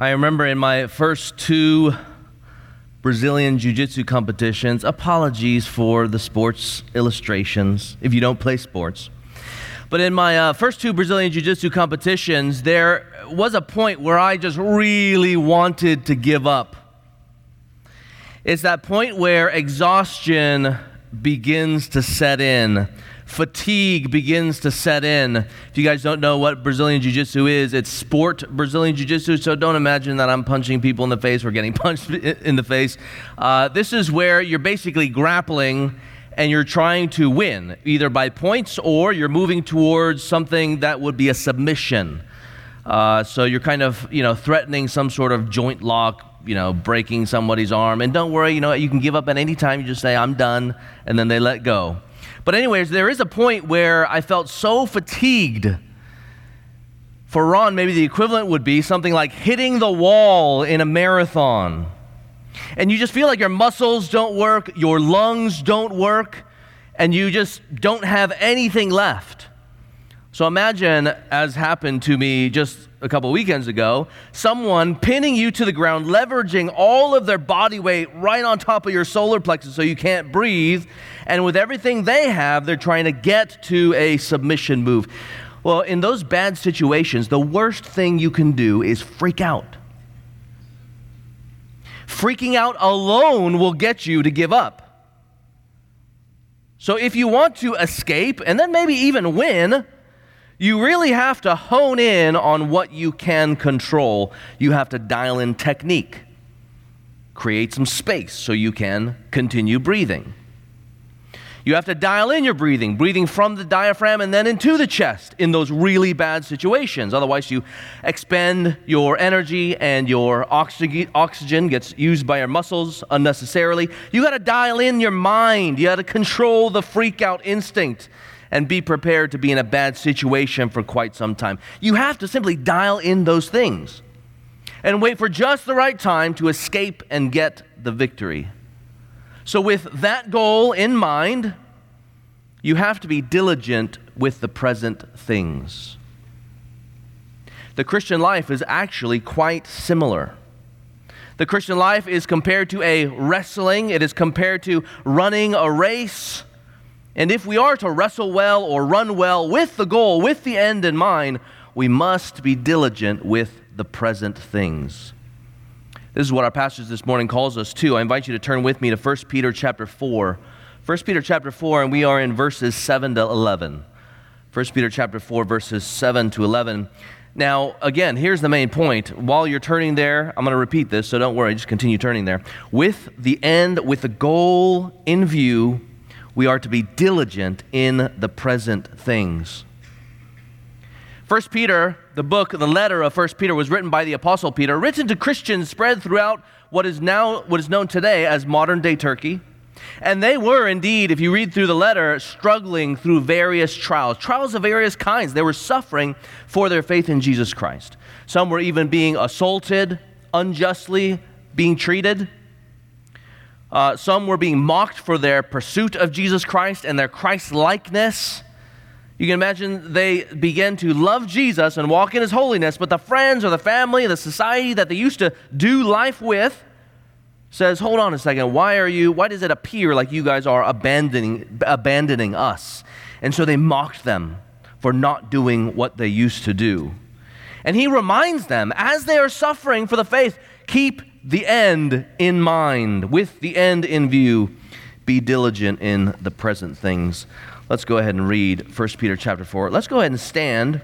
I remember in my first two Brazilian Jiu Jitsu competitions, apologies for the sports illustrations if you don't play sports. But in my uh, first two Brazilian Jiu Jitsu competitions, there was a point where I just really wanted to give up. It's that point where exhaustion begins to set in fatigue begins to set in. If you guys don't know what Brazilian Jiu Jitsu is, it's sport Brazilian Jiu Jitsu, so don't imagine that I'm punching people in the face or getting punched in the face. Uh, this is where you're basically grappling and you're trying to win, either by points or you're moving towards something that would be a submission. Uh, so you're kind of, you know, threatening some sort of joint lock, you know, breaking somebody's arm. And don't worry, you know, you can give up at any time. You just say, I'm done, and then they let go. But, anyways, there is a point where I felt so fatigued. For Ron, maybe the equivalent would be something like hitting the wall in a marathon. And you just feel like your muscles don't work, your lungs don't work, and you just don't have anything left. So imagine, as happened to me just a couple weekends ago, someone pinning you to the ground, leveraging all of their body weight right on top of your solar plexus so you can't breathe. And with everything they have, they're trying to get to a submission move. Well, in those bad situations, the worst thing you can do is freak out. Freaking out alone will get you to give up. So if you want to escape and then maybe even win, you really have to hone in on what you can control. You have to dial in technique, create some space so you can continue breathing. You have to dial in your breathing, breathing from the diaphragm and then into the chest in those really bad situations. Otherwise, you expend your energy and your oxygen gets used by your muscles unnecessarily. You got to dial in your mind. You got to control the freak out instinct and be prepared to be in a bad situation for quite some time. You have to simply dial in those things and wait for just the right time to escape and get the victory. So, with that goal in mind, you have to be diligent with the present things. The Christian life is actually quite similar. The Christian life is compared to a wrestling, it is compared to running a race. And if we are to wrestle well or run well with the goal, with the end in mind, we must be diligent with the present things. This is what our passage this morning calls us to. I invite you to turn with me to 1 Peter chapter 4. 1 Peter chapter 4, and we are in verses 7 to 11. 1 Peter chapter 4, verses 7 to 11. Now, again, here's the main point. While you're turning there, I'm going to repeat this, so don't worry, just continue turning there. With the end, with the goal in view, we are to be diligent in the present things. First Peter, the book, the letter of First Peter was written by the apostle Peter, written to Christians spread throughout what is now what is known today as modern day Turkey. And they were indeed, if you read through the letter, struggling through various trials, trials of various kinds. They were suffering for their faith in Jesus Christ. Some were even being assaulted unjustly, being treated. Uh, some were being mocked for their pursuit of Jesus Christ and their Christ likeness. You can imagine they began to love Jesus and walk in his holiness, but the friends or the family, the society that they used to do life with says, Hold on a second, why are you, why does it appear like you guys are abandoning, abandoning us? And so they mocked them for not doing what they used to do. And he reminds them, as they are suffering for the faith, keep the end in mind, with the end in view, be diligent in the present things. Let's go ahead and read 1 Peter chapter 4. Let's go ahead and stand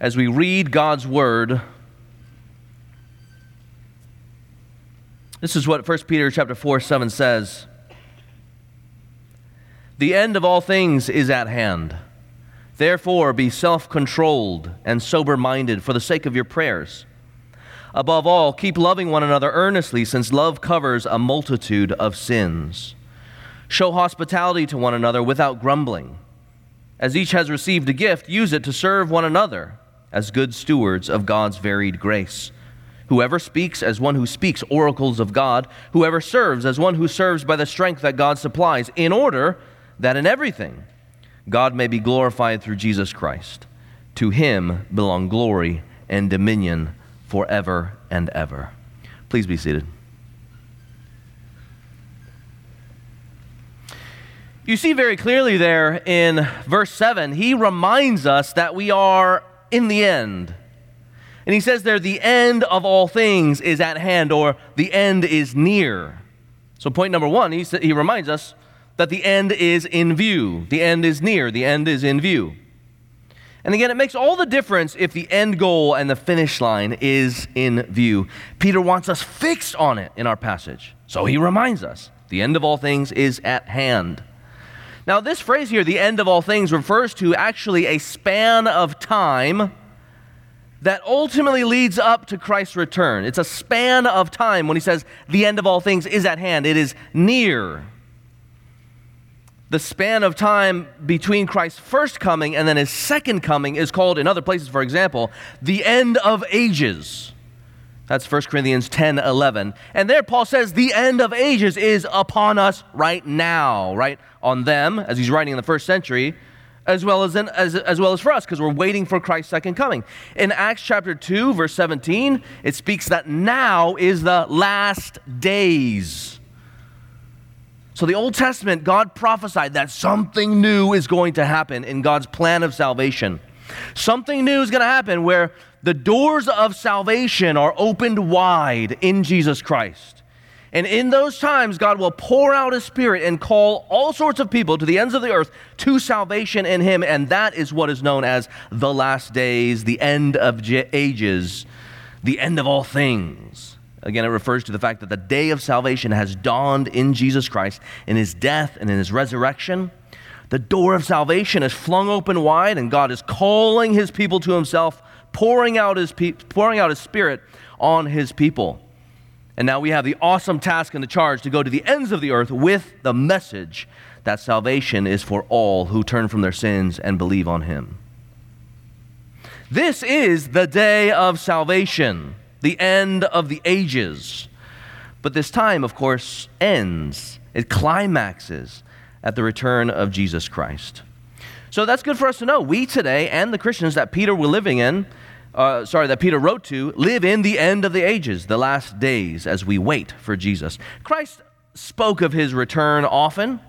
as we read God's word. This is what 1 Peter chapter 4 7 says. The end of all things is at hand. Therefore, be self controlled and sober minded for the sake of your prayers. Above all, keep loving one another earnestly, since love covers a multitude of sins. Show hospitality to one another without grumbling. As each has received a gift, use it to serve one another as good stewards of God's varied grace. Whoever speaks as one who speaks oracles of God, whoever serves as one who serves by the strength that God supplies, in order that in everything God may be glorified through Jesus Christ. To him belong glory and dominion forever and ever. Please be seated. You see very clearly there in verse 7, he reminds us that we are in the end. And he says there, the end of all things is at hand, or the end is near. So, point number one, he, he reminds us that the end is in view. The end is near. The end is in view. And again, it makes all the difference if the end goal and the finish line is in view. Peter wants us fixed on it in our passage. So he reminds us the end of all things is at hand. Now, this phrase here, the end of all things, refers to actually a span of time that ultimately leads up to Christ's return. It's a span of time when he says the end of all things is at hand, it is near the span of time between Christ's first coming and then his second coming is called, in other places, for example, the end of ages. That's 1 Corinthians 10 11. And there, Paul says, the end of ages is upon us right now, right? On them, as he's writing in the first century, as well as, in, as, as well as for us, because we're waiting for Christ's second coming. In Acts chapter 2, verse 17, it speaks that now is the last days. So, the Old Testament, God prophesied that something new is going to happen in God's plan of salvation. Something new is going to happen where the doors of salvation are opened wide in Jesus Christ. And in those times, God will pour out His Spirit and call all sorts of people to the ends of the earth to salvation in Him. And that is what is known as the last days, the end of ages, the end of all things. Again, it refers to the fact that the day of salvation has dawned in Jesus Christ in his death and in his resurrection. The door of salvation is flung open wide, and God is calling his people to himself, pouring out his, pe- pouring out his spirit on his people. And now we have the awesome task and the charge to go to the ends of the earth with the message that salvation is for all who turn from their sins and believe on him. This is the day of salvation the end of the ages. But this time, of course, ends, it climaxes at the return of Jesus Christ. So that's good for us to know. We today and the Christians that Peter were living in, uh, sorry, that Peter wrote to, live in the end of the ages, the last days, as we wait for Jesus. Christ spoke of his return often.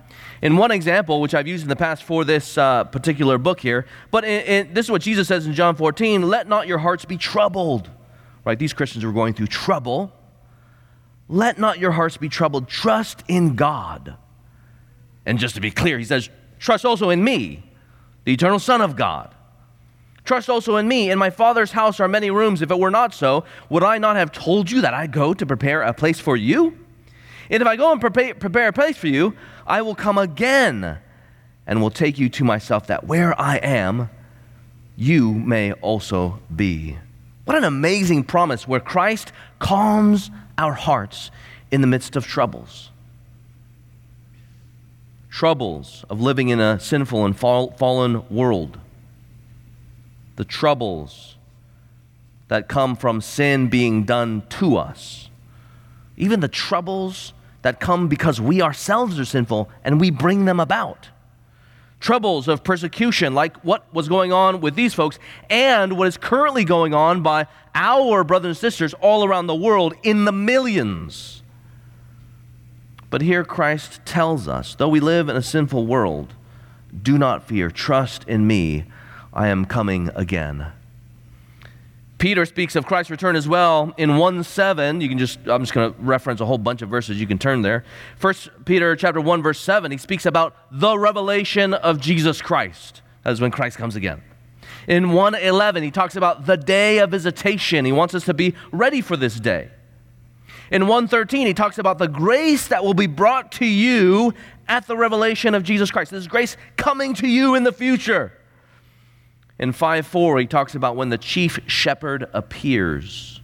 In one example, which I've used in the past for this uh, particular book here, but in, in, this is what Jesus says in John 14 let not your hearts be troubled right? These Christians were going through trouble. Let not your hearts be troubled. Trust in God. And just to be clear, he says, Trust also in me, the eternal Son of God. Trust also in me. In my Father's house are many rooms. If it were not so, would I not have told you that I go to prepare a place for you? And if I go and prepare, a place for you, I will come again and will take you to myself, that where I am, you may also be. What an amazing promise where Christ calms our hearts in the midst of troubles. Troubles of living in a sinful and fall, fallen world. The troubles that come from sin being done to us. Even the troubles that come because we ourselves are sinful and we bring them about troubles of persecution, like what was going on with these folks, and what is currently going on by our brothers and sisters all around the world in the millions. But here Christ tells us though we live in a sinful world, do not fear, trust in me, I am coming again. Peter speaks of Christ's return as well in 1 7. You can just, I'm just going to reference a whole bunch of verses. You can turn there. First Peter chapter 1, verse 7, he speaks about the revelation of Jesus Christ. That is when Christ comes again. In 111, he talks about the day of visitation. He wants us to be ready for this day. In 113, he talks about the grace that will be brought to you at the revelation of Jesus Christ. This is grace coming to you in the future. In 5 4, he talks about when the chief shepherd appears.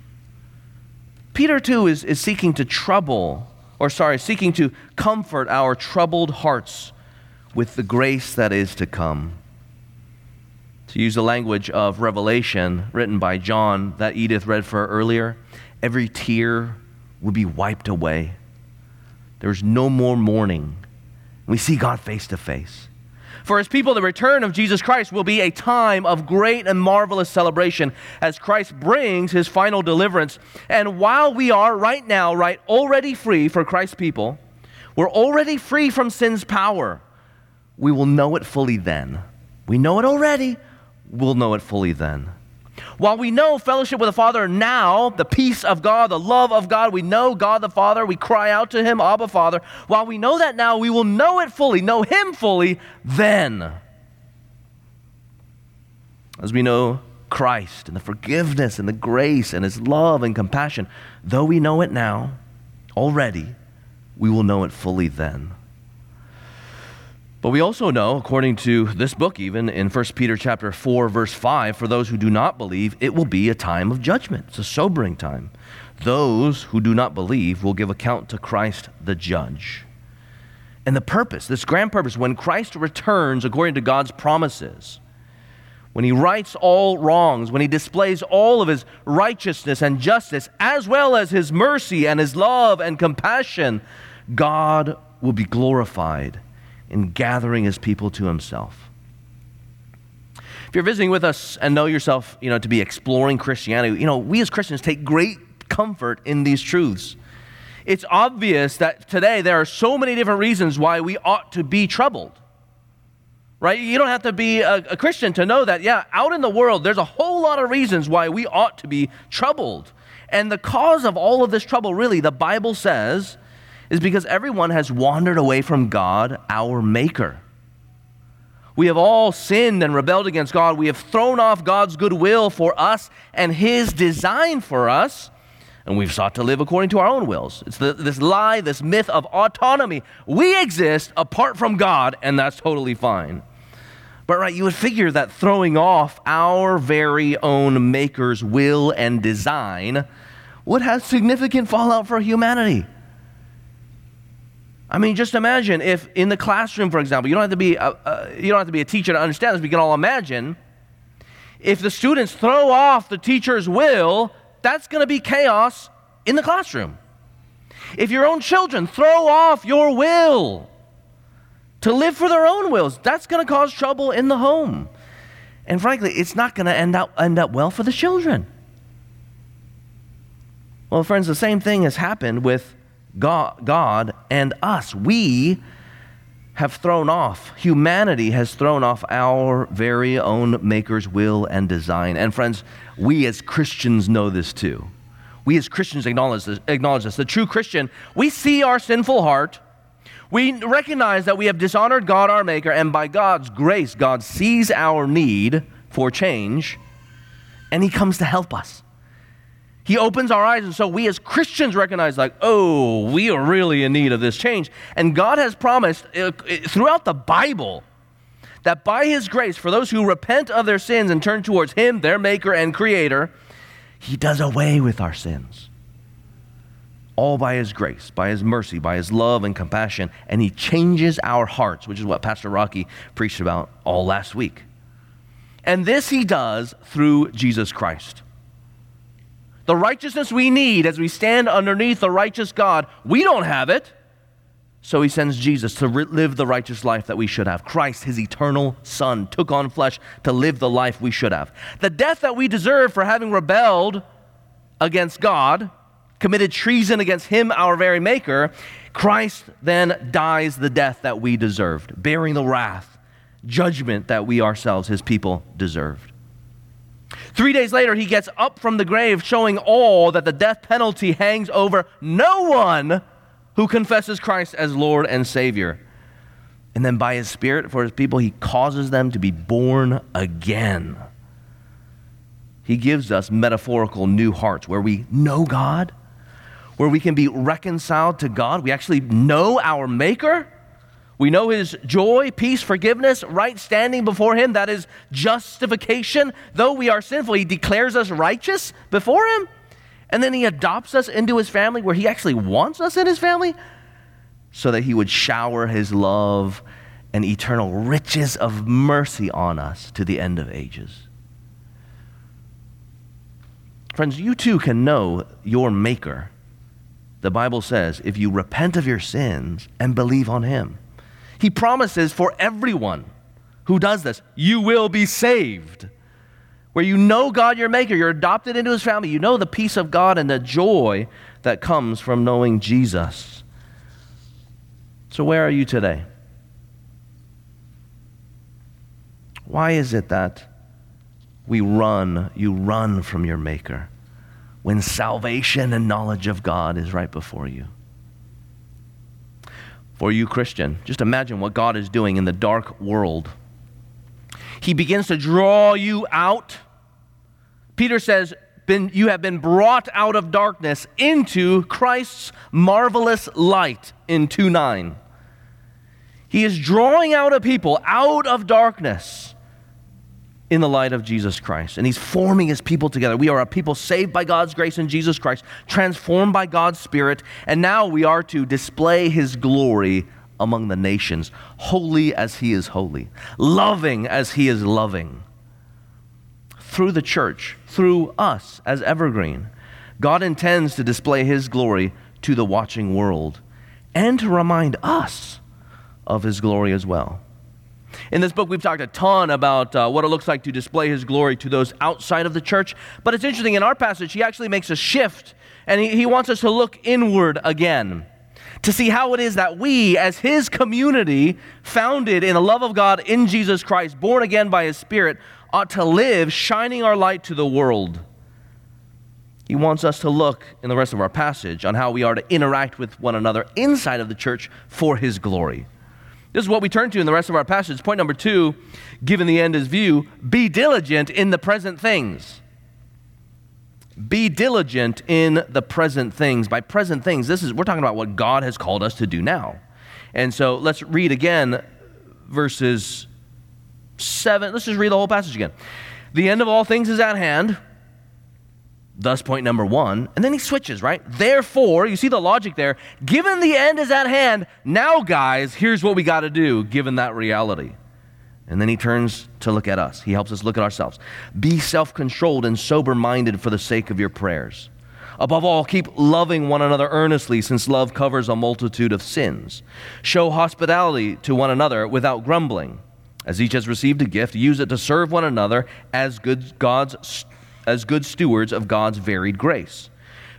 Peter, too, is, is seeking to trouble, or sorry, seeking to comfort our troubled hearts with the grace that is to come. To use the language of Revelation written by John that Edith read for earlier, every tear will be wiped away. There's no more mourning. We see God face to face. For his people, the return of Jesus Christ will be a time of great and marvelous celebration as Christ brings his final deliverance. And while we are right now, right, already free for Christ's people, we're already free from sin's power. We will know it fully then. We know it already, we'll know it fully then. While we know fellowship with the Father now, the peace of God, the love of God, we know God the Father, we cry out to Him, Abba Father. While we know that now, we will know it fully, know Him fully then. As we know Christ and the forgiveness and the grace and His love and compassion, though we know it now already, we will know it fully then. But we also know, according to this book, even in 1 Peter chapter 4, verse 5, for those who do not believe, it will be a time of judgment. It's a sobering time. Those who do not believe will give account to Christ the judge. And the purpose, this grand purpose, when Christ returns according to God's promises, when he rights all wrongs, when he displays all of his righteousness and justice, as well as his mercy and his love and compassion, God will be glorified in gathering his people to himself. If you're visiting with us and know yourself, you know, to be exploring Christianity, you know, we as Christians take great comfort in these truths. It's obvious that today there are so many different reasons why we ought to be troubled. Right? You don't have to be a, a Christian to know that, yeah, out in the world, there's a whole lot of reasons why we ought to be troubled. And the cause of all of this trouble, really, the Bible says, is because everyone has wandered away from God, our Maker. We have all sinned and rebelled against God. We have thrown off God's goodwill for us and His design for us, and we've sought to live according to our own wills. It's the, this lie, this myth of autonomy. We exist apart from God, and that's totally fine. But, right, you would figure that throwing off our very own Maker's will and design would have significant fallout for humanity. I mean, just imagine if in the classroom, for example, you don't have to be a, a, you don't have to be a teacher to understand this. We can all imagine if the students throw off the teacher's will, that's going to be chaos in the classroom. If your own children throw off your will to live for their own wills, that's going to cause trouble in the home. And frankly, it's not going to end up, end up well for the children. Well, friends, the same thing has happened with God, God and us. We have thrown off, humanity has thrown off our very own Maker's will and design. And friends, we as Christians know this too. We as Christians acknowledge this. Acknowledge this. The true Christian, we see our sinful heart. We recognize that we have dishonored God, our Maker, and by God's grace, God sees our need for change, and He comes to help us. He opens our eyes, and so we as Christians recognize, like, oh, we are really in need of this change. And God has promised uh, throughout the Bible that by His grace, for those who repent of their sins and turn towards Him, their Maker and Creator, He does away with our sins. All by His grace, by His mercy, by His love and compassion, and He changes our hearts, which is what Pastor Rocky preached about all last week. And this He does through Jesus Christ. The righteousness we need as we stand underneath the righteous God, we don't have it. So he sends Jesus to re- live the righteous life that we should have. Christ, his eternal Son, took on flesh to live the life we should have. The death that we deserve for having rebelled against God, committed treason against him, our very Maker, Christ then dies the death that we deserved, bearing the wrath, judgment that we ourselves, his people, deserved. Three days later, he gets up from the grave, showing all that the death penalty hangs over no one who confesses Christ as Lord and Savior. And then by his Spirit for his people, he causes them to be born again. He gives us metaphorical new hearts where we know God, where we can be reconciled to God. We actually know our Maker we know his joy, peace, forgiveness, right standing before him. That is justification. Though we are sinful, he declares us righteous before him. And then he adopts us into his family where he actually wants us in his family so that he would shower his love and eternal riches of mercy on us to the end of ages. Friends, you too can know your Maker. The Bible says if you repent of your sins and believe on him. He promises for everyone, who does this. You will be saved. Where you know God, your Maker, you're adopted into His family, you know the peace of God and the joy that comes from knowing Jesus. So, where are you today? Why is it that we run, you run from your Maker when salvation and knowledge of God is right before you? For you, Christian, just imagine what God is doing in the dark world. He begins to draw you out. Peter says, been, You have been brought out of darkness into Christ's marvelous light in 2 9. He is drawing out a people out of darkness in the light of Jesus Christ. And he's forming his people together. We are a people saved by God's grace in Jesus Christ, transformed by God's Spirit, and now we are to display his glory among the nations, holy as he is holy, loving as he is loving. Through the church, through us as Evergreen, God intends to display his glory to the watching world and to remind us of his glory as well. In this book, we've talked a ton about uh, what it looks like to display his glory to those outside of the church. But it's interesting, in our passage, he actually makes a shift, and he, he wants us to look inward again to see how it is that we, as his community, founded in the love of God in Jesus Christ, born again by his Spirit, ought to live shining our light to the world. He wants us to look in the rest of our passage on how we are to interact with one another inside of the church for his glory. This is what we turn to in the rest of our passage. Point number two, given the end is view, be diligent in the present things. Be diligent in the present things. By present things, this is we're talking about what God has called us to do now. And so let's read again verses 7. Let's just read the whole passage again. The end of all things is at hand. Thus, point number one. And then he switches, right? Therefore, you see the logic there. Given the end is at hand, now, guys, here's what we got to do, given that reality. And then he turns to look at us. He helps us look at ourselves. Be self controlled and sober minded for the sake of your prayers. Above all, keep loving one another earnestly, since love covers a multitude of sins. Show hospitality to one another without grumbling. As each has received a gift, use it to serve one another as good God's as good stewards of God's varied grace.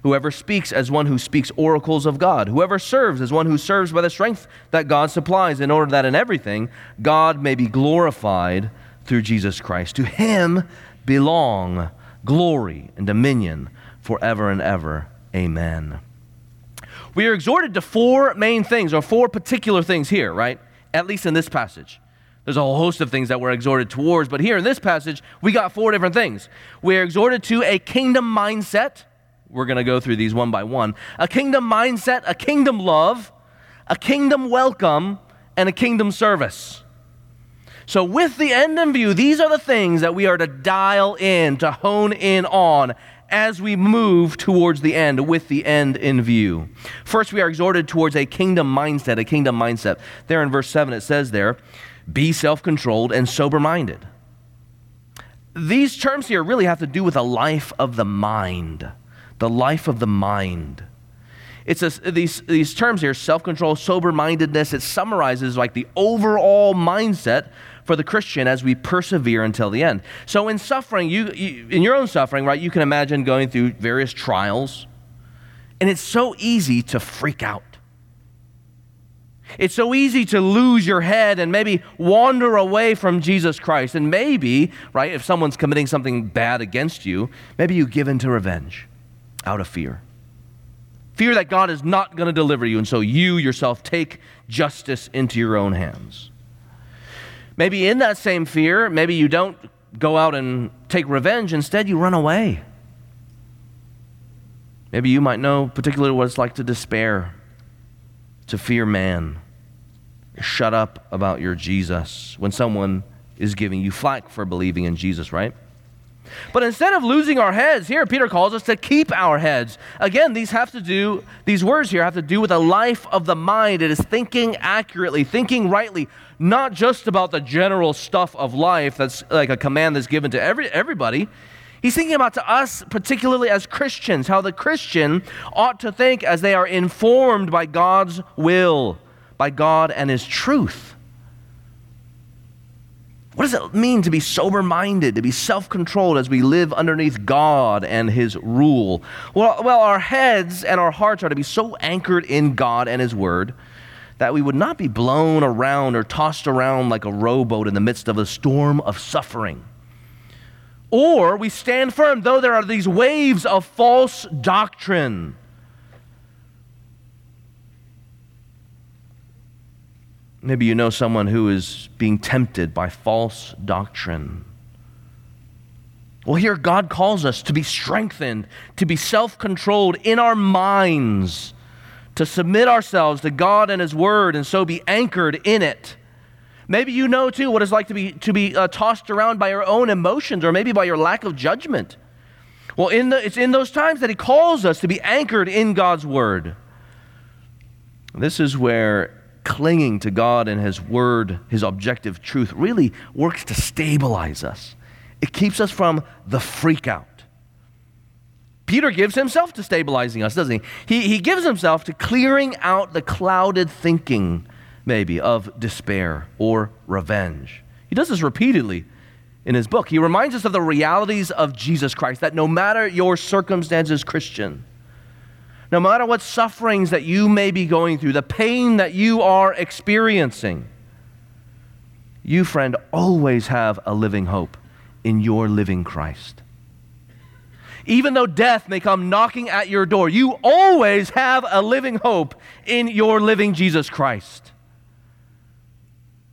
Whoever speaks as one who speaks oracles of God. Whoever serves as one who serves by the strength that God supplies, in order that in everything God may be glorified through Jesus Christ. To him belong glory and dominion forever and ever. Amen. We are exhorted to four main things, or four particular things here, right? At least in this passage. There's a whole host of things that we're exhorted towards, but here in this passage, we got four different things. We're exhorted to a kingdom mindset. We're going to go through these one by one. A kingdom mindset, a kingdom love, a kingdom welcome, and a kingdom service. So, with the end in view, these are the things that we are to dial in, to hone in on as we move towards the end, with the end in view. First, we are exhorted towards a kingdom mindset, a kingdom mindset. There in verse 7, it says there, be self controlled and sober minded. These terms here really have to do with a life of the mind. The life of the mind. It's a, these, these terms here self control, sober mindedness it summarizes like the overall mindset for the Christian as we persevere until the end. So, in suffering, you, you, in your own suffering, right, you can imagine going through various trials, and it's so easy to freak out. It's so easy to lose your head and maybe wander away from Jesus Christ. And maybe, right, if someone's committing something bad against you, maybe you give in to revenge out of fear. Fear that God is not going to deliver you, and so you yourself take justice into your own hands. Maybe in that same fear, maybe you don't go out and take revenge, instead, you run away. Maybe you might know particularly what it's like to despair, to fear man shut up about your Jesus when someone is giving you flack for believing in Jesus, right? But instead of losing our heads, here Peter calls us to keep our heads. Again, these have to do, these words here have to do with a life of the mind. It is thinking accurately, thinking rightly, not just about the general stuff of life that's like a command that's given to every, everybody. He's thinking about to us, particularly as Christians, how the Christian ought to think as they are informed by God's will by God and His truth. What does it mean to be sober minded, to be self controlled as we live underneath God and His rule? Well, well, our heads and our hearts are to be so anchored in God and His Word that we would not be blown around or tossed around like a rowboat in the midst of a storm of suffering. Or we stand firm, though there are these waves of false doctrine. Maybe you know someone who is being tempted by false doctrine. Well, here God calls us to be strengthened, to be self controlled in our minds, to submit ourselves to God and His Word, and so be anchored in it. Maybe you know too what it's like to be, to be uh, tossed around by your own emotions or maybe by your lack of judgment. Well, in the, it's in those times that He calls us to be anchored in God's Word. This is where clinging to God and His Word, His objective truth, really works to stabilize us. It keeps us from the freak out. Peter gives himself to stabilizing us, doesn't he? He, he gives himself to clearing out the clouded thinking, maybe, of despair or revenge. He does this repeatedly in his book. He reminds us of the realities of Jesus Christ, that no matter your circumstances, Christian, no matter what sufferings that you may be going through, the pain that you are experiencing, you, friend, always have a living hope in your living Christ. Even though death may come knocking at your door, you always have a living hope in your living Jesus Christ.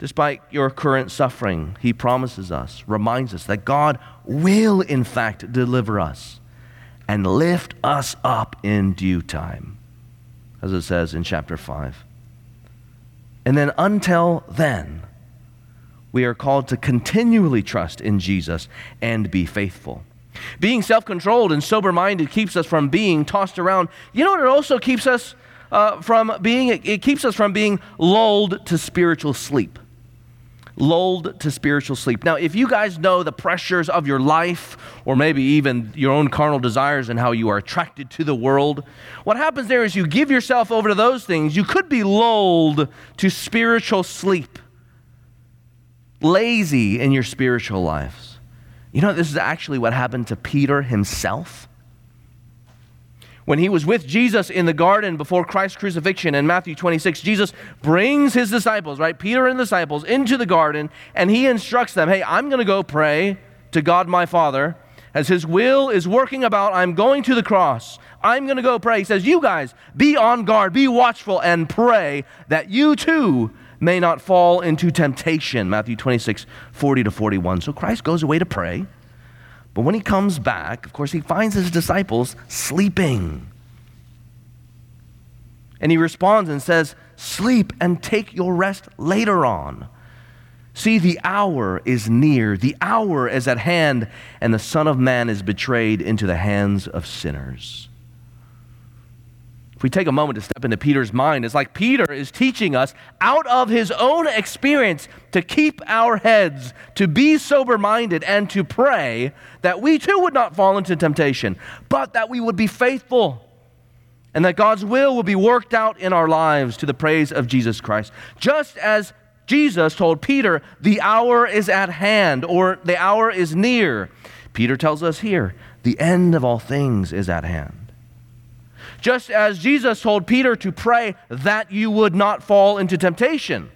Despite your current suffering, he promises us, reminds us that God will, in fact, deliver us and lift us up in due time, as it says in chapter 5. And then until then, we are called to continually trust in Jesus and be faithful. Being self controlled and sober minded keeps us from being tossed around. You know what it also keeps us uh, from being? It keeps us from being lulled to spiritual sleep lulled to spiritual sleep. Now, if you guys know the pressures of your life, or maybe even your own carnal desires and how you are attracted to the world, what happens there is you give yourself over to those things. You could be lulled to spiritual sleep, lazy in your spiritual lives. You know, this is actually what happened to Peter himself when he was with Jesus in the garden before Christ's crucifixion in Matthew 26, Jesus brings his disciples, right, Peter and the disciples, into the garden, and he instructs them, hey, I'm going to go pray to God my Father. As his will is working about, I'm going to the cross. I'm going to go pray. He says, You guys, be on guard, be watchful, and pray that you too may not fall into temptation. Matthew 26, 40 to 41. So Christ goes away to pray. But when he comes back, of course, he finds his disciples sleeping. And he responds and says, Sleep and take your rest later on. See, the hour is near, the hour is at hand, and the Son of Man is betrayed into the hands of sinners. If we take a moment to step into Peter's mind, it's like Peter is teaching us out of his own experience to keep our heads, to be sober minded, and to pray that we too would not fall into temptation, but that we would be faithful and that God's will will be worked out in our lives to the praise of Jesus Christ. Just as Jesus told Peter, the hour is at hand, or the hour is near. Peter tells us here, the end of all things is at hand. Just as Jesus told Peter to pray that you would not fall into temptation.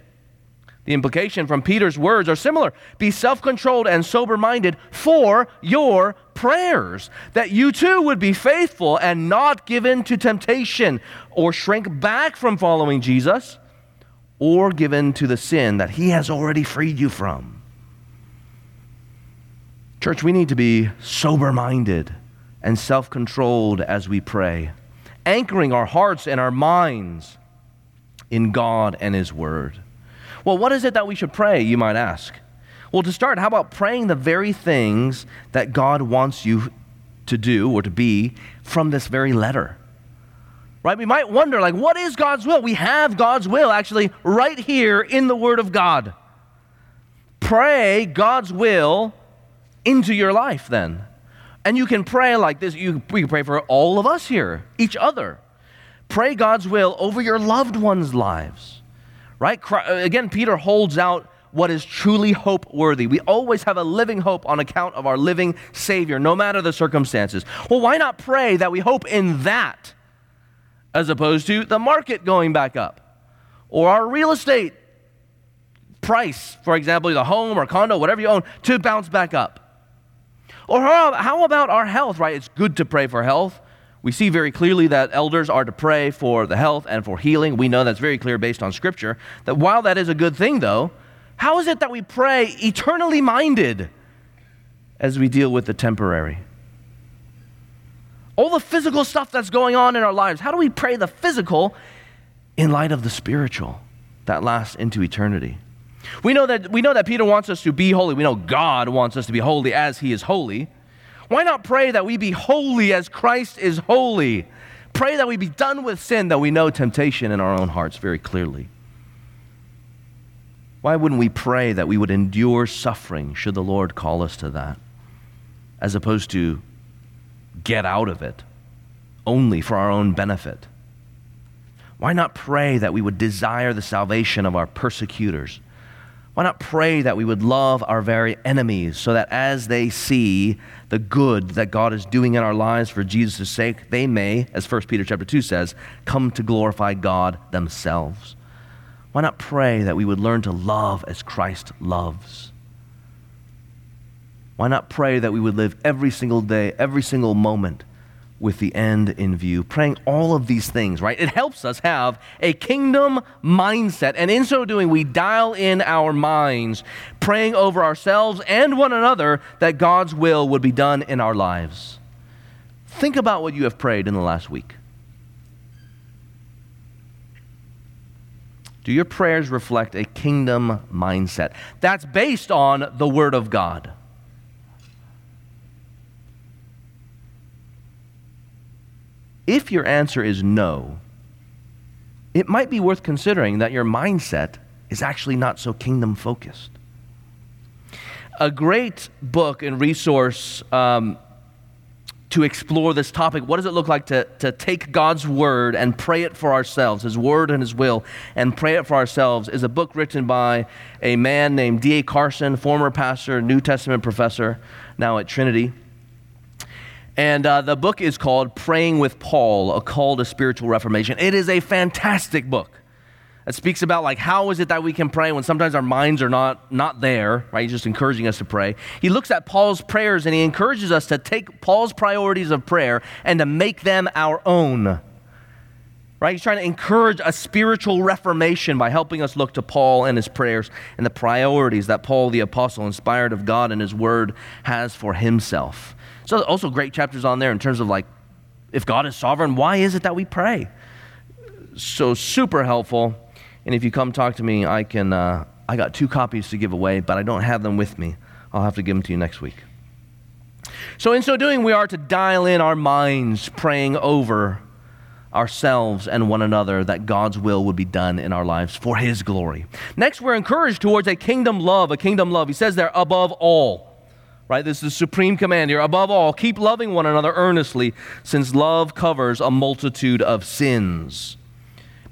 The implication from Peter's words are similar. Be self controlled and sober minded for your prayers, that you too would be faithful and not give in to temptation or shrink back from following Jesus or give in to the sin that he has already freed you from. Church, we need to be sober minded and self controlled as we pray anchoring our hearts and our minds in God and His Word. Well, what is it that we should pray, you might ask? Well, to start, how about praying the very things that God wants you to do or to be from this very letter? Right? We might wonder, like, what is God's will? We have God's will actually right here in the Word of God. Pray God's will into your life then. And you can pray like this. You, we can pray for all of us here, each other. Pray God's will over your loved ones' lives. Right? Uh, again, Peter holds out what is truly hope worthy. We always have a living hope on account of our living Savior, no matter the circumstances. Well, why not pray that we hope in that as opposed to the market going back up or our real estate price, for example, the home or condo, whatever you own, to bounce back up? Or how, about our health, right? It's good to pray for health. We see very clearly that elders are to pray for the health and for healing. We know that's very clear based on Scripture. That while that is a good thing, though, how is it that we pray eternally minded as we deal with the temporary? All the physical stuff that's going on in our lives, how do we pray the physical in light of the spiritual that lasts into eternity? We know that, we know that Peter wants us to be holy. We know God wants us to be holy as he is holy. Why not pray that we be holy as Christ is holy? Pray that we be done with sin, that we know temptation in our own hearts very clearly. Why wouldn't we pray that we would endure suffering should the Lord call us to that, as opposed to get out of it only for our own benefit? Why not pray that we would desire the salvation of our persecutors? Why not pray that we would love our very enemies so that as they see the good that God is doing in our lives for Jesus' sake, they may, as 1 Peter chapter 2 says, come to glorify God themselves. Why not pray that we would learn to love as Christ loves? Why not pray that we would live every single day, every single moment with the end in view. Praying all of these things, right? It helps us have a kingdom mindset. And in so doing, we dial in our minds, praying over ourselves and one another that God's will would be done in our lives. Think about what you have prayed in the last week. Do your prayers reflect a kingdom mindset? That's based on the Word of God. If your answer is no, it might be worth considering that your mindset is actually not so kingdom focused. A great book and resource um, to explore this topic what does it look like to, to take God's word and pray it for ourselves, His word and His will, and pray it for ourselves is a book written by a man named D.A. Carson, former pastor, New Testament professor, now at Trinity. And uh, the book is called Praying with Paul, A Call to Spiritual Reformation. It is a fantastic book. It speaks about like how is it that we can pray when sometimes our minds are not not there, right? He's just encouraging us to pray. He looks at Paul's prayers and he encourages us to take Paul's priorities of prayer and to make them our own. Right? He's trying to encourage a spiritual reformation by helping us look to Paul and his prayers and the priorities that Paul the apostle inspired of God and his word has for himself. So also great chapters on there in terms of like, if God is sovereign, why is it that we pray? So super helpful. And if you come talk to me, I can. Uh, I got two copies to give away, but I don't have them with me. I'll have to give them to you next week. So in so doing, we are to dial in our minds, praying over ourselves and one another that God's will would be done in our lives for His glory. Next, we're encouraged towards a kingdom love, a kingdom love. He says there, above all right? This is the supreme command here. Above all, keep loving one another earnestly, since love covers a multitude of sins.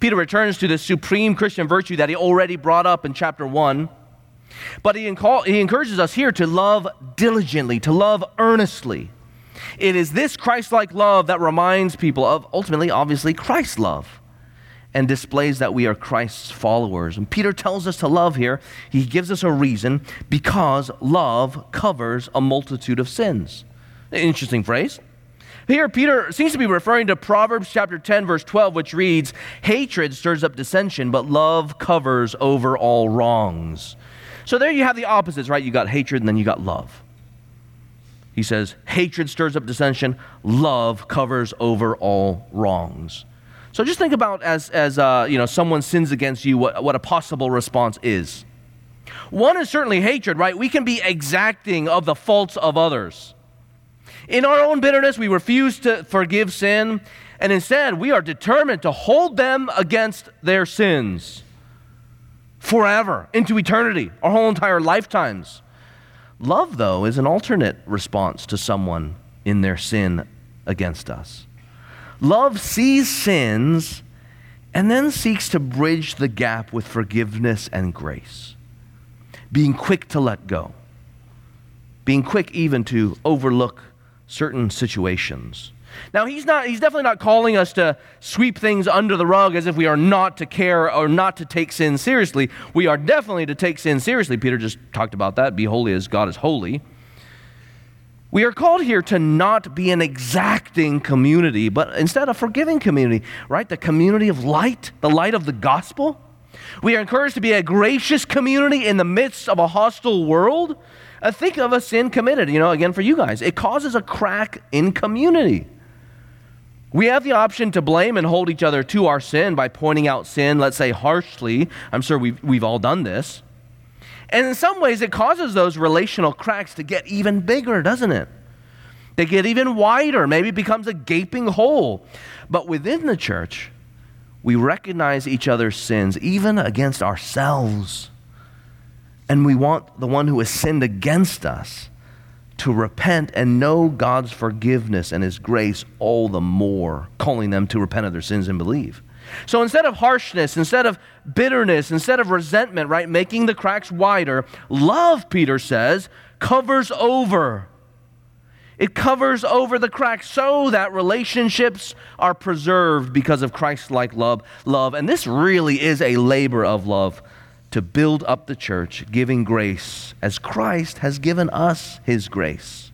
Peter returns to the supreme Christian virtue that he already brought up in chapter 1. But he, he encourages us here to love diligently, to love earnestly. It is this Christ like love that reminds people of ultimately, obviously, Christ's love and displays that we are Christ's followers. And Peter tells us to love here. He gives us a reason because love covers a multitude of sins. Interesting phrase. Here, Peter seems to be referring to Proverbs chapter 10, verse 12, which reads, Hatred stirs up dissension, but love covers over all wrongs. So there you have the opposites, right? You got hatred and then you got love. He says, Hatred stirs up dissension, love covers over all wrongs. So just think about as, as uh, you know, someone sins against you, what, what a possible response is. One is certainly hatred, right? We can be exacting of the faults of others. In our own bitterness, we refuse to forgive sin, and instead, we are determined to hold them against their sins forever, into eternity, our whole entire lifetimes. Love, though, is an alternate response to someone in their sin against us. Love sees sins and then seeks to bridge the gap with forgiveness and grace. being quick to let go, being quick even to overlook certain situations. Now he's not he's definitely not calling us to sweep things under the rug as if we are not to care or not to take sin seriously. We are definitely to take sin seriously. Peter just talked about that. Be holy as God is holy. We are called here to not be an exacting community, but instead a forgiving community, right? The community of light, the light of the gospel. We are encouraged to be a gracious community in the midst of a hostile world. Uh, think of a sin committed, you know, again for you guys. It causes a crack in community. We have the option to blame and hold each other to our sin by pointing out sin, let's say harshly. I'm sure we've, we've all done this. And in some ways, it causes those relational cracks to get even bigger, doesn't it? They get even wider. Maybe it becomes a gaping hole. But within the church, we recognize each other's sins, even against ourselves. And we want the one who has sinned against us to repent and know God's forgiveness and His grace all the more, calling them to repent of their sins and believe. So instead of harshness, instead of bitterness, instead of resentment, right, making the cracks wider, love, Peter says, covers over. It covers over the cracks so that relationships are preserved because of Christ like love, love. And this really is a labor of love to build up the church, giving grace as Christ has given us his grace.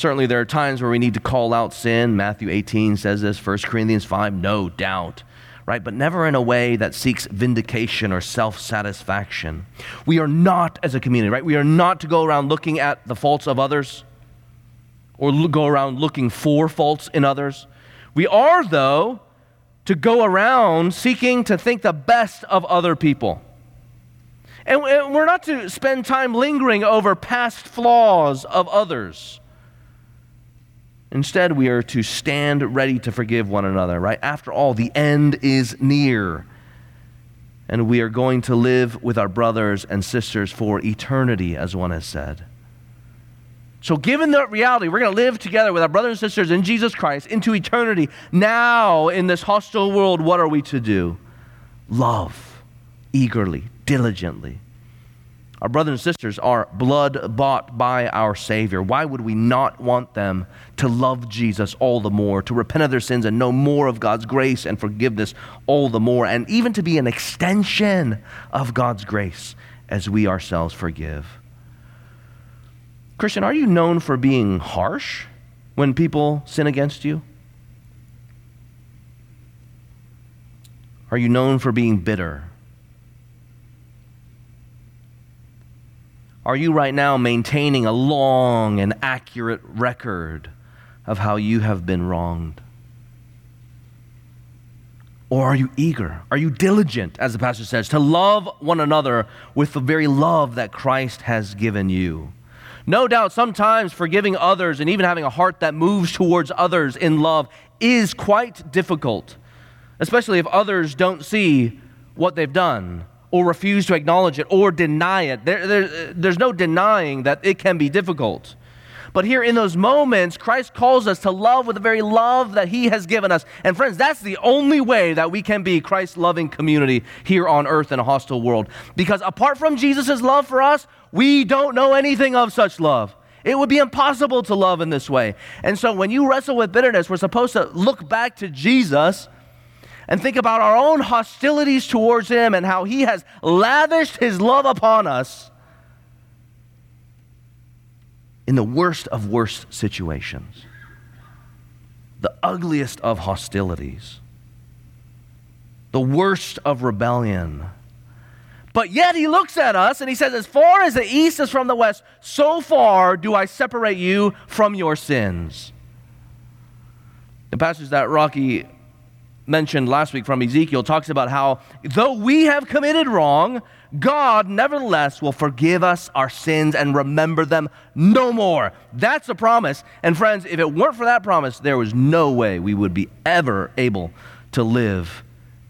Certainly, there are times where we need to call out sin. Matthew 18 says this, 1 Corinthians 5, no doubt, right? But never in a way that seeks vindication or self satisfaction. We are not, as a community, right? We are not to go around looking at the faults of others or go around looking for faults in others. We are, though, to go around seeking to think the best of other people. And we're not to spend time lingering over past flaws of others. Instead, we are to stand ready to forgive one another, right? After all, the end is near. And we are going to live with our brothers and sisters for eternity, as one has said. So, given that reality, we're going to live together with our brothers and sisters in Jesus Christ into eternity. Now, in this hostile world, what are we to do? Love eagerly, diligently. Our brothers and sisters are blood bought by our Savior. Why would we not want them to love Jesus all the more, to repent of their sins and know more of God's grace and forgiveness all the more, and even to be an extension of God's grace as we ourselves forgive? Christian, are you known for being harsh when people sin against you? Are you known for being bitter? Are you right now maintaining a long and accurate record of how you have been wronged? Or are you eager? Are you diligent, as the pastor says, to love one another with the very love that Christ has given you? No doubt, sometimes forgiving others and even having a heart that moves towards others in love is quite difficult, especially if others don't see what they've done or refuse to acknowledge it or deny it. There, there, there's no denying that it can be difficult. But here in those moments, Christ calls us to love with the very love that He has given us. And friends, that's the only way that we can be Christ loving community here on earth in a hostile world. Because apart from Jesus' love for us, we don't know anything of such love. It would be impossible to love in this way. And so when you wrestle with bitterness, we're supposed to look back to Jesus and think about our own hostilities towards Him and how He has lavished His love upon us in the worst of worst situations, the ugliest of hostilities, the worst of rebellion but yet he looks at us and he says, As far as the east is from the west, so far do I separate you from your sins. The passage that Rocky mentioned last week from Ezekiel talks about how, though we have committed wrong, God nevertheless will forgive us our sins and remember them no more. That's a promise. And friends, if it weren't for that promise, there was no way we would be ever able to live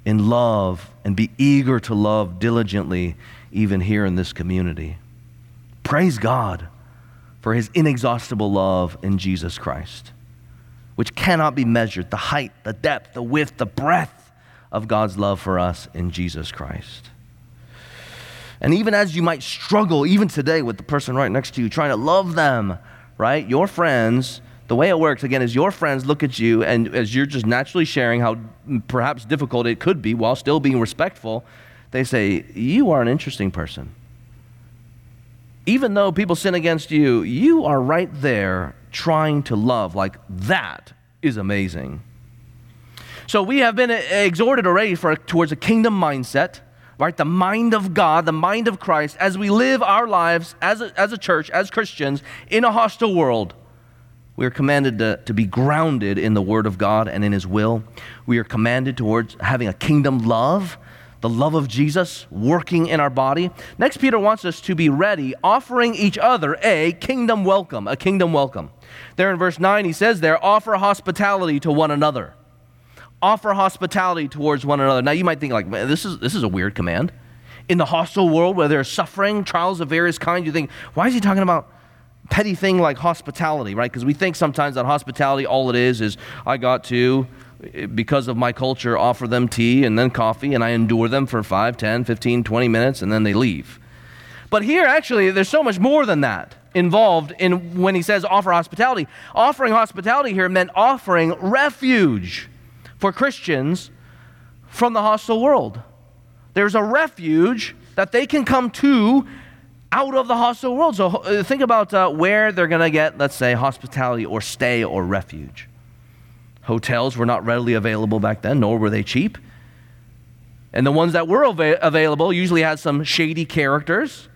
in love and be eager to love diligently, even here in this community. Praise God for his inexhaustible love in Jesus Christ, which cannot be measured the height, the depth, the width, the breadth of God's love for us in Jesus Christ. And even as you might struggle, even today, with the person right next to you, trying to love them, right? Your friends, the way it works, again, is your friends look at you, and as you're just naturally sharing how perhaps difficult it could be while still being respectful, they say, You are an interesting person. Even though people sin against you, you are right there trying to love. Like, that is amazing. So, we have been exhorted already for, towards a kingdom mindset right? The mind of God, the mind of Christ, as we live our lives as a, as a church, as Christians, in a hostile world. We are commanded to, to be grounded in the Word of God and in His will. We are commanded towards having a kingdom love, the love of Jesus working in our body. Next, Peter wants us to be ready, offering each other a kingdom welcome, a kingdom welcome. There in verse 9, he says there, offer hospitality to one another offer hospitality towards one another. Now you might think like, this is this is a weird command. In the hostile world where there's suffering, trials of various kinds, you think, why is he talking about petty thing like hospitality, right? Because we think sometimes that hospitality, all it is, is I got to, because of my culture, offer them tea and then coffee, and I endure them for 5, 10, 15, 20 minutes, and then they leave. But here, actually, there's so much more than that involved in when he says offer hospitality. Offering hospitality here meant offering refuge for Christians from the hostile world. There's a refuge that they can come to out of the hostile world. So uh, think about uh, where they're going to get, let's say, hospitality or stay or refuge. Hotels were not readily available back then, nor were they cheap. And the ones that were av- available usually had some shady characters.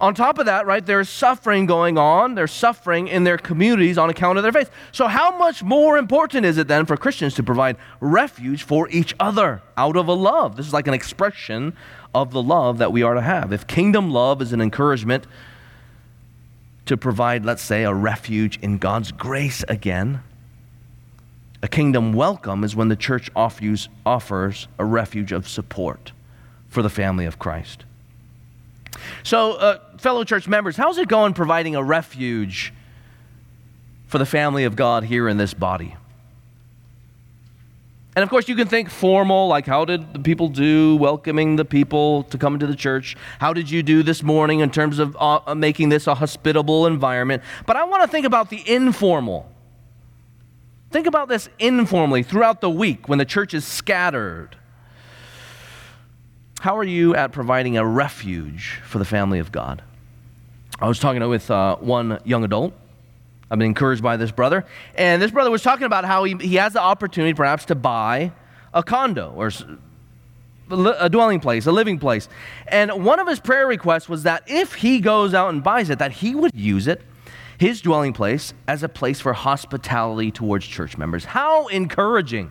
On top of that, right, there's suffering going on. There's suffering in their communities on account of their faith. So, how much more important is it then for Christians to provide refuge for each other out of a love? This is like an expression of the love that we are to have. If kingdom love is an encouragement to provide, let's say, a refuge in God's grace again, a kingdom welcome is when the church offers, offers a refuge of support for the family of Christ. So, uh, fellow church members, how's it going providing a refuge for the family of God here in this body? And of course, you can think formal, like how did the people do welcoming the people to come into the church? How did you do this morning in terms of uh, making this a hospitable environment? But I want to think about the informal. Think about this informally throughout the week when the church is scattered. How are you at providing a refuge for the family of God? I was talking with uh, one young adult. I've been encouraged by this brother. And this brother was talking about how he, he has the opportunity perhaps to buy a condo or a dwelling place, a living place. And one of his prayer requests was that if he goes out and buys it, that he would use it, his dwelling place, as a place for hospitality towards church members. How encouraging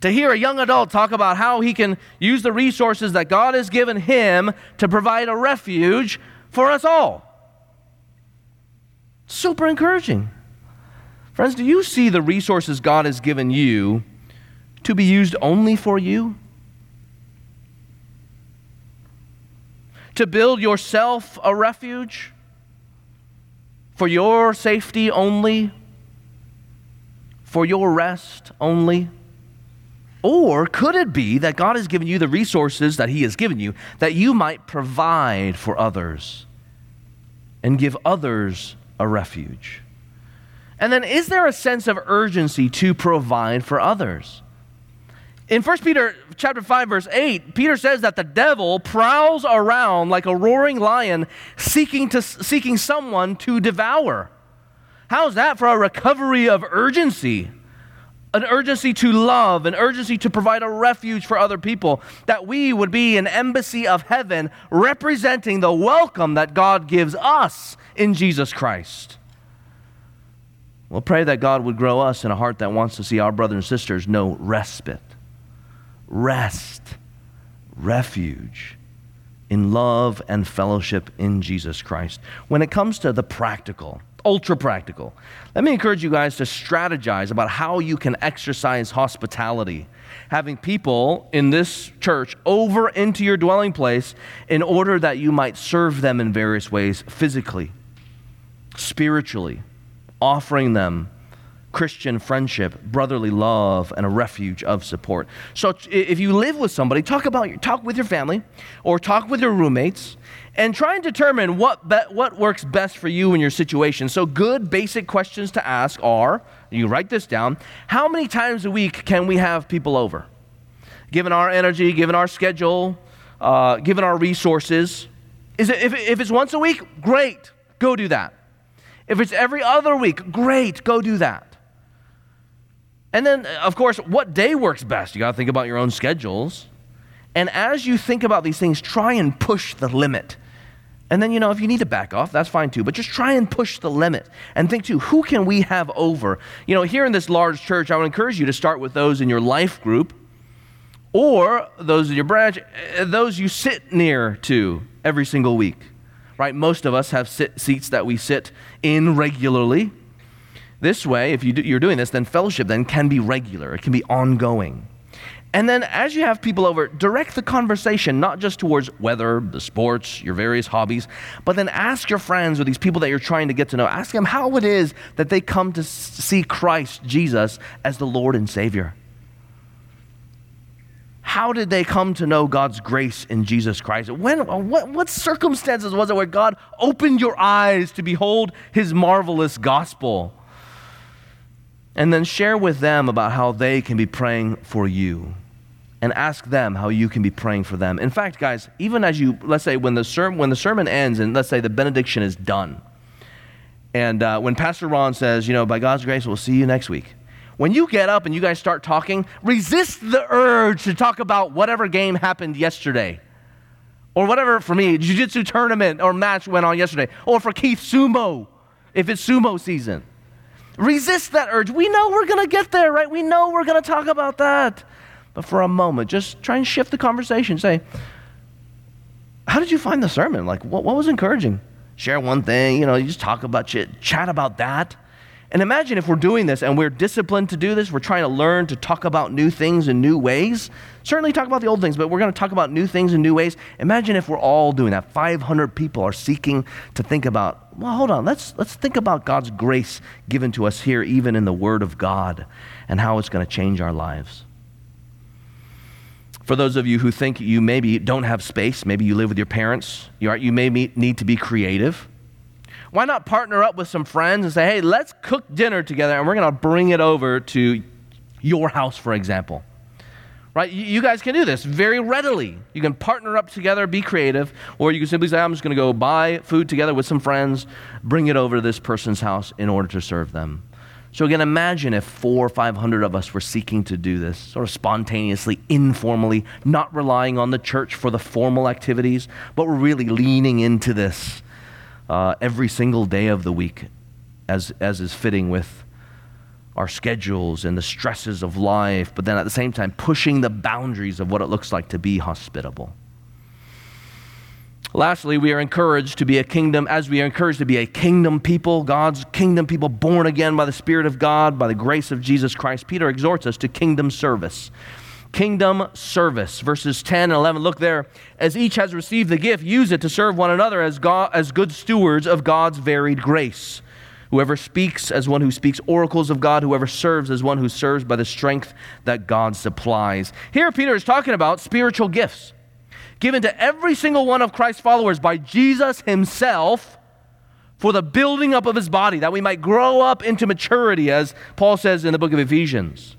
to hear a young adult talk about how he can use the resources that God has given him to provide a refuge for us all. Super encouraging. Friends, do you see the resources God has given you to be used only for you? To build yourself a refuge for your safety only, for your rest only? Or could it be that God has given you the resources that He has given you that you might provide for others and give others a refuge? And then, is there a sense of urgency to provide for others? In 1 Peter chapter 5 verse 8, Peter says that the devil prowls around like a roaring lion seeking to seeking someone to devour. How's that for a recovery of urgency? an urgency to love, an urgency to provide a refuge for other people, that we would be an embassy of heaven representing the welcome that God gives us in Jesus Christ. We'll pray that God would grow us in a heart that wants to see our brothers and sisters know respite, rest, refuge in love and fellowship in Jesus Christ. When it comes to the practical, ultra practical. Let me encourage you guys to strategize about how you can exercise hospitality. Having people in this church over into your dwelling place in order that you might serve them in various ways physically, spiritually, offering them Christian friendship, brotherly love, and a refuge of support. So if you live with somebody, talk about talk with your family or talk with your roommates and try and determine what be, what works best for you in your situation. So good basic questions to ask are, you write this down, how many times a week can we have people over? Given our energy, given our schedule, uh, given our resources. Is it, if, if it's once a week, great, go do that. If it's every other week, great, go do that. And then, of course, what day works best? You got to think about your own schedules. And as you think about these things, try and push the limit. And then, you know, if you need to back off, that's fine too. But just try and push the limit and think too, who can we have over? You know, here in this large church, I would encourage you to start with those in your life group or those in your branch, eh, those you sit near to every single week, right? Most of us have sit, seats that we sit in regularly. This way, if you do, you're doing this, then fellowship then can be regular, it can be ongoing. And then as you have people over, direct the conversation not just towards weather, the sports, your various hobbies, but then ask your friends or these people that you're trying to get to know, ask them how it is that they come to see Christ Jesus as the Lord and Savior. How did they come to know God's grace in Jesus Christ? When, uh, what, what circumstances was it where God opened your eyes to behold his marvelous gospel? And then share with them about how they can be praying for you and ask them how you can be praying for them. In fact, guys, even as you, let's say when the, ser- when the sermon ends and let's say the benediction is done, and uh, when Pastor Ron says, you know, by God's grace, we'll see you next week. When you get up and you guys start talking, resist the urge to talk about whatever game happened yesterday. Or whatever, for me, jiu jitsu tournament or match went on yesterday. Or for Keith, sumo, if it's sumo season. Resist that urge. We know we're going to get there, right? We know we're going to talk about that. But for a moment, just try and shift the conversation. Say, how did you find the sermon? Like, what, what was encouraging? Share one thing, you know, you just talk about shit, chat about that. And imagine if we're doing this and we're disciplined to do this, we're trying to learn to talk about new things in new ways. Certainly talk about the old things, but we're going to talk about new things in new ways. Imagine if we're all doing that. 500 people are seeking to think about, well, hold on, let's, let's think about God's grace given to us here, even in the Word of God, and how it's going to change our lives. For those of you who think you maybe don't have space, maybe you live with your parents, you, are, you may need to be creative why not partner up with some friends and say, hey, let's cook dinner together and we're going to bring it over to your house, for example? Right? You guys can do this very readily. You can partner up together, be creative, or you can simply say, I'm just going to go buy food together with some friends, bring it over to this person's house in order to serve them. So again, imagine if four or five hundred of us were seeking to do this, sort of spontaneously, informally, not relying on the church for the formal activities, but we're really leaning into this uh, every single day of the week, as, as is fitting with our schedules and the stresses of life, but then at the same time, pushing the boundaries of what it looks like to be hospitable. Lastly, we are encouraged to be a kingdom, as we are encouraged to be a kingdom people, God's kingdom people born again by the Spirit of God, by the grace of Jesus Christ. Peter exhorts us to kingdom service kingdom service. Verses 10 and 11. Look there. As each has received the gift, use it to serve one another as, God, as good stewards of God's varied grace. Whoever speaks as one who speaks oracles of God, whoever serves as one who serves by the strength that God supplies. Here, Peter is talking about spiritual gifts given to every single one of Christ's followers by Jesus himself for the building up of his body, that we might grow up into maturity, as Paul says in the book of Ephesians.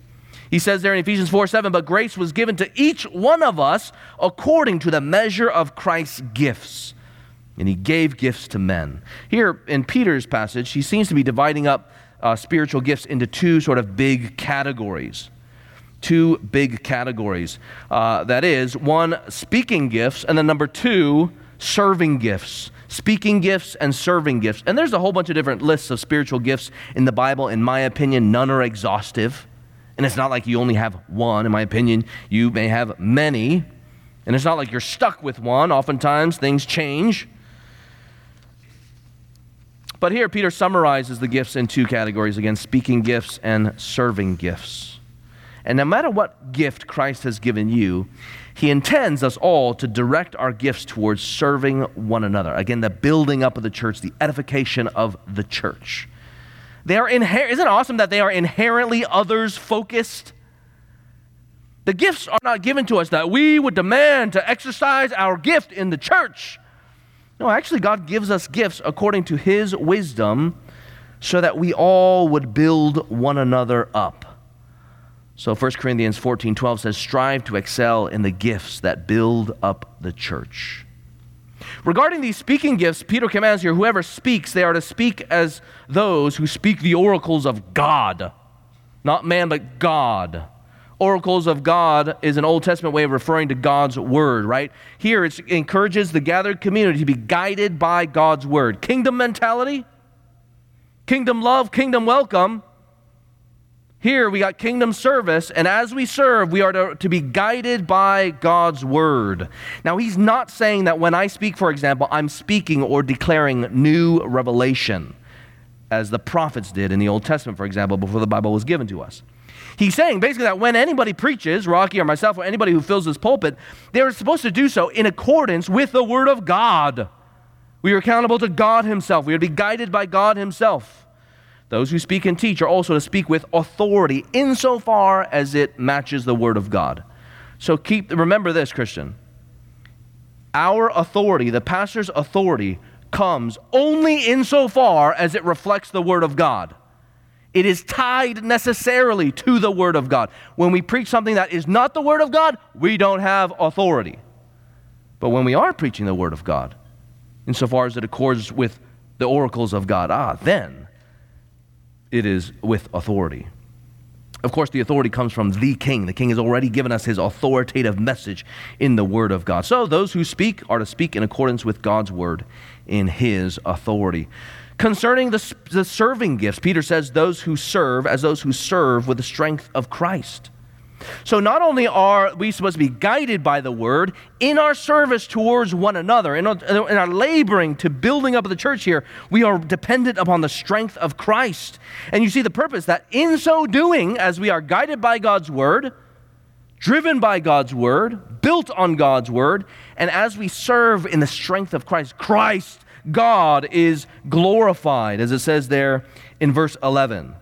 He says there in Ephesians 4 7, but grace was given to each one of us according to the measure of Christ's gifts. And he gave gifts to men. Here in Peter's passage, he seems to be dividing up uh, spiritual gifts into two sort of big categories. Two big categories. Uh, that is, one, speaking gifts, and then number two, serving gifts speaking gifts and serving gifts. And there's a whole bunch of different lists of spiritual gifts in the Bible. In my opinion, none are exhaustive. And it's not like you only have one. In my opinion, you may have many. And it's not like you're stuck with one. Oftentimes, things change. But here, Peter summarizes the gifts in two categories again speaking gifts and serving gifts. And no matter what gift Christ has given you, he intends us all to direct our gifts towards serving one another. Again, the building up of the church, the edification of the church. They are inher- isn't it awesome that they are inherently others focused? The gifts are not given to us that we would demand to exercise our gift in the church. No, actually, God gives us gifts according to His wisdom so that we all would build one another up. So 1 Corinthians 14 12 says, Strive to excel in the gifts that build up the church. Regarding these speaking gifts, Peter commands here whoever speaks, they are to speak as those who speak the oracles of God. Not man, but God. Oracles of God is an Old Testament way of referring to God's word, right? Here it encourages the gathered community to be guided by God's word. Kingdom mentality, kingdom love, kingdom welcome. Here we got kingdom service, and as we serve, we are to, to, be guided by God's word. Now, he's not saying that when I speak, for example, I'm speaking or declaring new revelation, as the prophets did in the Old Testament, for example, before the Bible was given to us. He's saying basically that when anybody preaches, Rocky or myself or anybody who fills this pulpit, they're supposed to do so in accordance with the word of God. We are accountable to God Himself, we are to be guided by God Himself. Those who speak and teach are also to speak with authority insofar as it matches the word of God. So keep remember this, Christian. Our authority, the pastor's authority, comes only insofar as it reflects the word of God. It is tied necessarily to the word of God. When we preach something that is not the word of God, we don't have authority. But when we are preaching the word of God, insofar as it accords with the oracles of God, ah, then it is with authority. Of course, the authority comes from the king. The king has already given us his authoritative message in the word of God. So, those who speak are to speak in accordance with God's word in his authority. Concerning the, the serving gifts, Peter says, those who serve as those who serve with the strength of Christ. So, not only are we supposed to be guided by the word in our service towards one another, in our, in our, laboring to building up the church here, we are dependent upon the strength of Christ. And you see the purpose that in so doing, as we are guided by God's word, driven by God's word, built on God's word, and as we serve in the strength of Christ, Christ, God, is glorified, as it says there in verse 11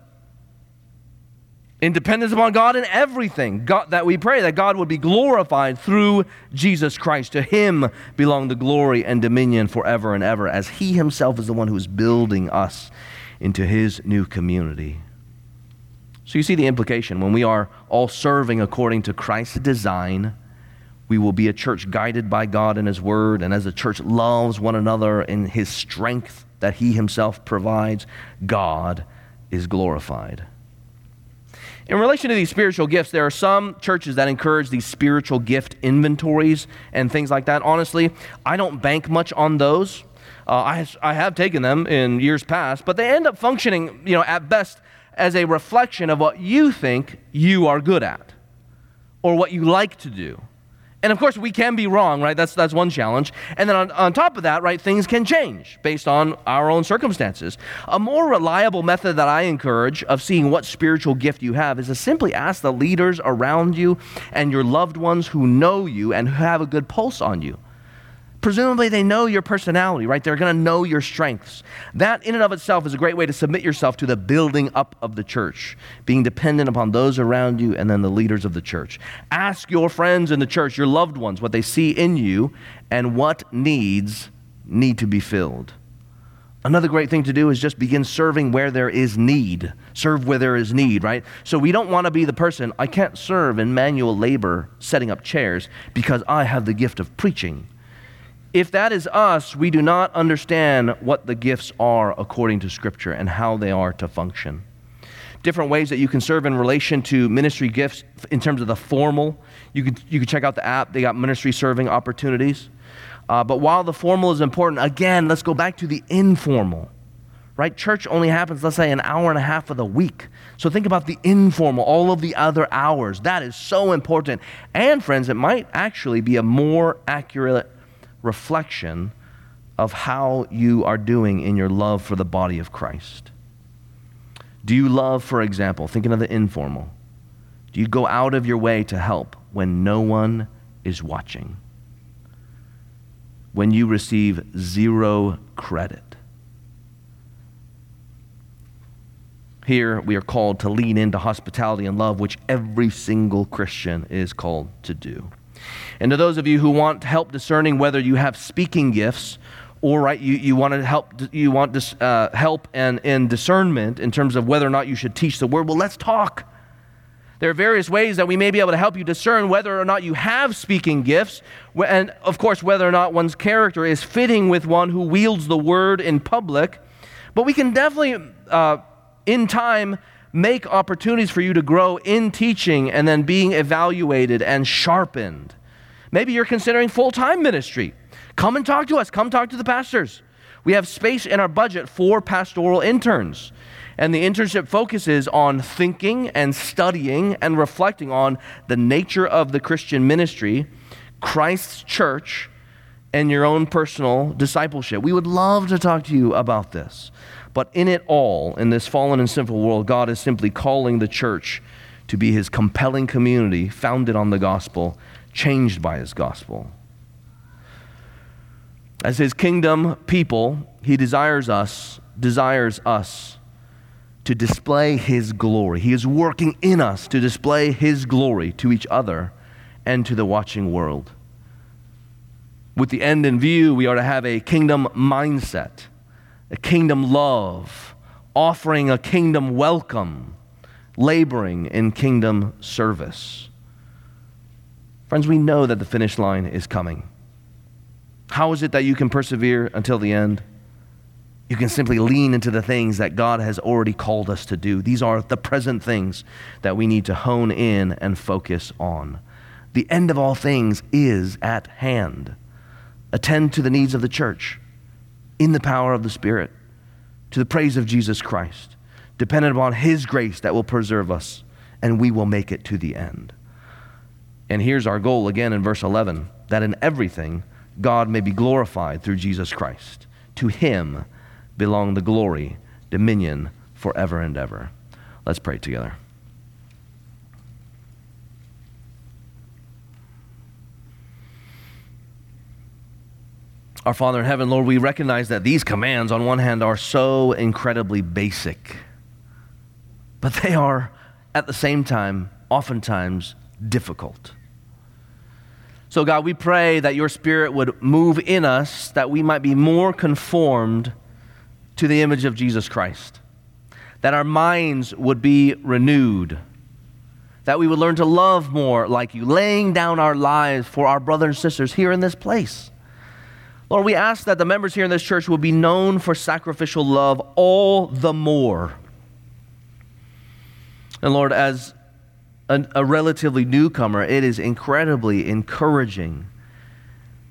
in dependence upon God in everything. God, that we pray that God would be glorified through Jesus Christ. To him belong the glory and dominion forever and ever, as he himself is the one who is building us into his new community. So you see the implication. When we are all serving according to Christ's design, we will be a church guided by God and his word, and as the church loves one another in his strength that he himself provides, God is glorified. In relation to these spiritual gifts, there are some churches that encourage these spiritual gift inventories and things like that. Honestly, I don't bank much on those. Uh, I, I have taken them in years past, but they end up functioning, you know, at best as a reflection of what you think you are good at or what you like to do. And of course, we can be wrong, right? That's, that's one challenge. And then on, on top of that, right, things can change based on our own circumstances. A more reliable method that I encourage of seeing what spiritual gift you have is to simply ask the leaders around you and your loved ones who know you and who have a good pulse on you presumably they know your personality, right? They're going to know your strengths. That, in and of itself, is a great way to submit yourself to the building up of the church, being dependent upon those around you and then the leaders of the church. Ask your friends in the church, your loved ones, what they see in you and what needs need to be filled. Another great thing to do is just begin serving where there is need. Serve where there is need, right? So we don't want to be the person, I can't serve in manual labor setting up chairs because I have the gift of preaching. If that is us, we do not understand what the gifts are according to Scripture and how they are to function. Different ways that you can serve in relation to ministry gifts in terms of the formal. You can, you can check out the app, they got ministry serving opportunities. Uh, but while the formal is important, again, let's go back to the informal right? Church only happens, let's say, an hour and a half of the week. So think about the informal, all of the other hours. That is so important. And, friends, it might actually be a more accurate reflection of how you are doing in your love for the body of Christ. Do you love, for example, thinking of the informal, do you go out of your way to help when no one is watching? When you receive zero credit? Here we are called to lean into hospitality and love, which every single Christian is called to do. And to those of you who want help discerning whether you have speaking gifts or right, you, you want to help you want this, uh, help and in discernment in terms of whether or not you should teach the word. Well, let's talk. There are various ways that we may be able to help you discern whether or not you have speaking gifts, and of course, whether or not one's character is fitting with one who wields the word in public. But we can definitely, uh, in time, make opportunities for you to grow in teaching and then being evaluated and sharpened. Maybe you're considering full time ministry. Come and talk to us. Come talk to the pastors. We have space in our budget for pastoral interns. And the internship focuses on thinking and studying and reflecting on the nature of the Christian ministry, Christ's church, and your own personal discipleship. We would love to talk to you about this. But in it all, in this fallen and sinful world, God is simply calling the church to be his compelling community founded on the gospel, changed by his gospel. As his kingdom people, he desires us, desires us to display his glory. He is working in us to display his glory to each other and to the watching world. With the end in view, we are to have a kingdom mindset, a kingdom love, offering a kingdom welcome, laboring in kingdom service. Friends, we know that the finish line is coming. How is it that you can persevere until the end? You can simply lean into the things that God has already called us to do. These are the present things that we need to hone in and focus on. The end of all things is at hand. Attend to the needs of the church in the power of the Spirit, to the praise of Jesus Christ, dependent upon His grace that will preserve us, and we will make it to the end. And here's our goal again in verse 11 that in everything, God may be glorified through Jesus Christ. To him belong the glory, dominion forever and ever. Let's pray together. Our Father in heaven, Lord, we recognize that these commands, on one hand, are so incredibly basic, but they are, at the same time, oftentimes difficult. So, God, we pray that your Spirit would move in us that we might be more conformed to the image of Jesus Christ, that our minds would be renewed, that we would learn to love more like you, laying down our lives for our brothers and sisters here in this place. Lord, we ask that the members here in this church will be known for sacrificial love all the more. And Lord, as a, relatively newcomer, it is incredibly encouraging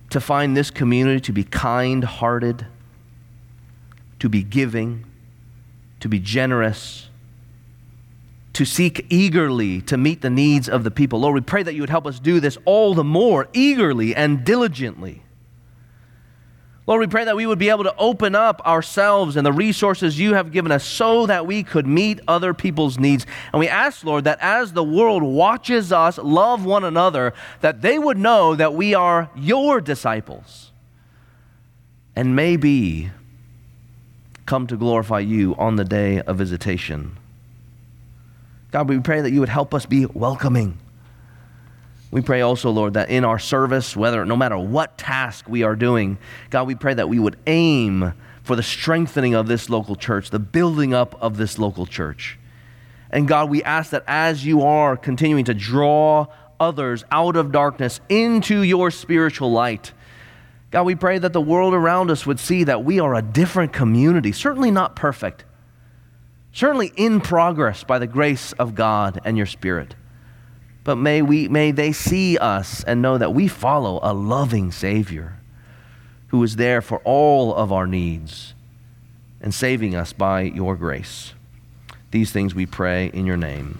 to find this community to be kind hearted, to be giving, to be generous, to seek eagerly to meet the needs of the people. Lord, we pray that you would help us do this all the more eagerly and diligently. Lord, we pray that we would be able to open up ourselves and the resources you have given us so that we could meet other people's needs. And we ask, Lord, that as the world watches us love one another, that they would know that we are your disciples and maybe come to glorify you on the day of visitation. God, we pray that you would help us be welcoming we pray also, Lord, that in our service, whether no matter what task we are doing, God, we pray that we would aim for the strengthening of this local church, the building up of this local church. And God, we ask that as you are continuing to draw others out of darkness into your spiritual light, God, we pray that the world around us would see that we are a different community, certainly not perfect, certainly in progress by the grace of God and your Spirit. But may, we, may they see us and know that we follow a loving Savior who is there for all of our needs and saving us by your grace. These things we pray in your name.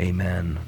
Amen.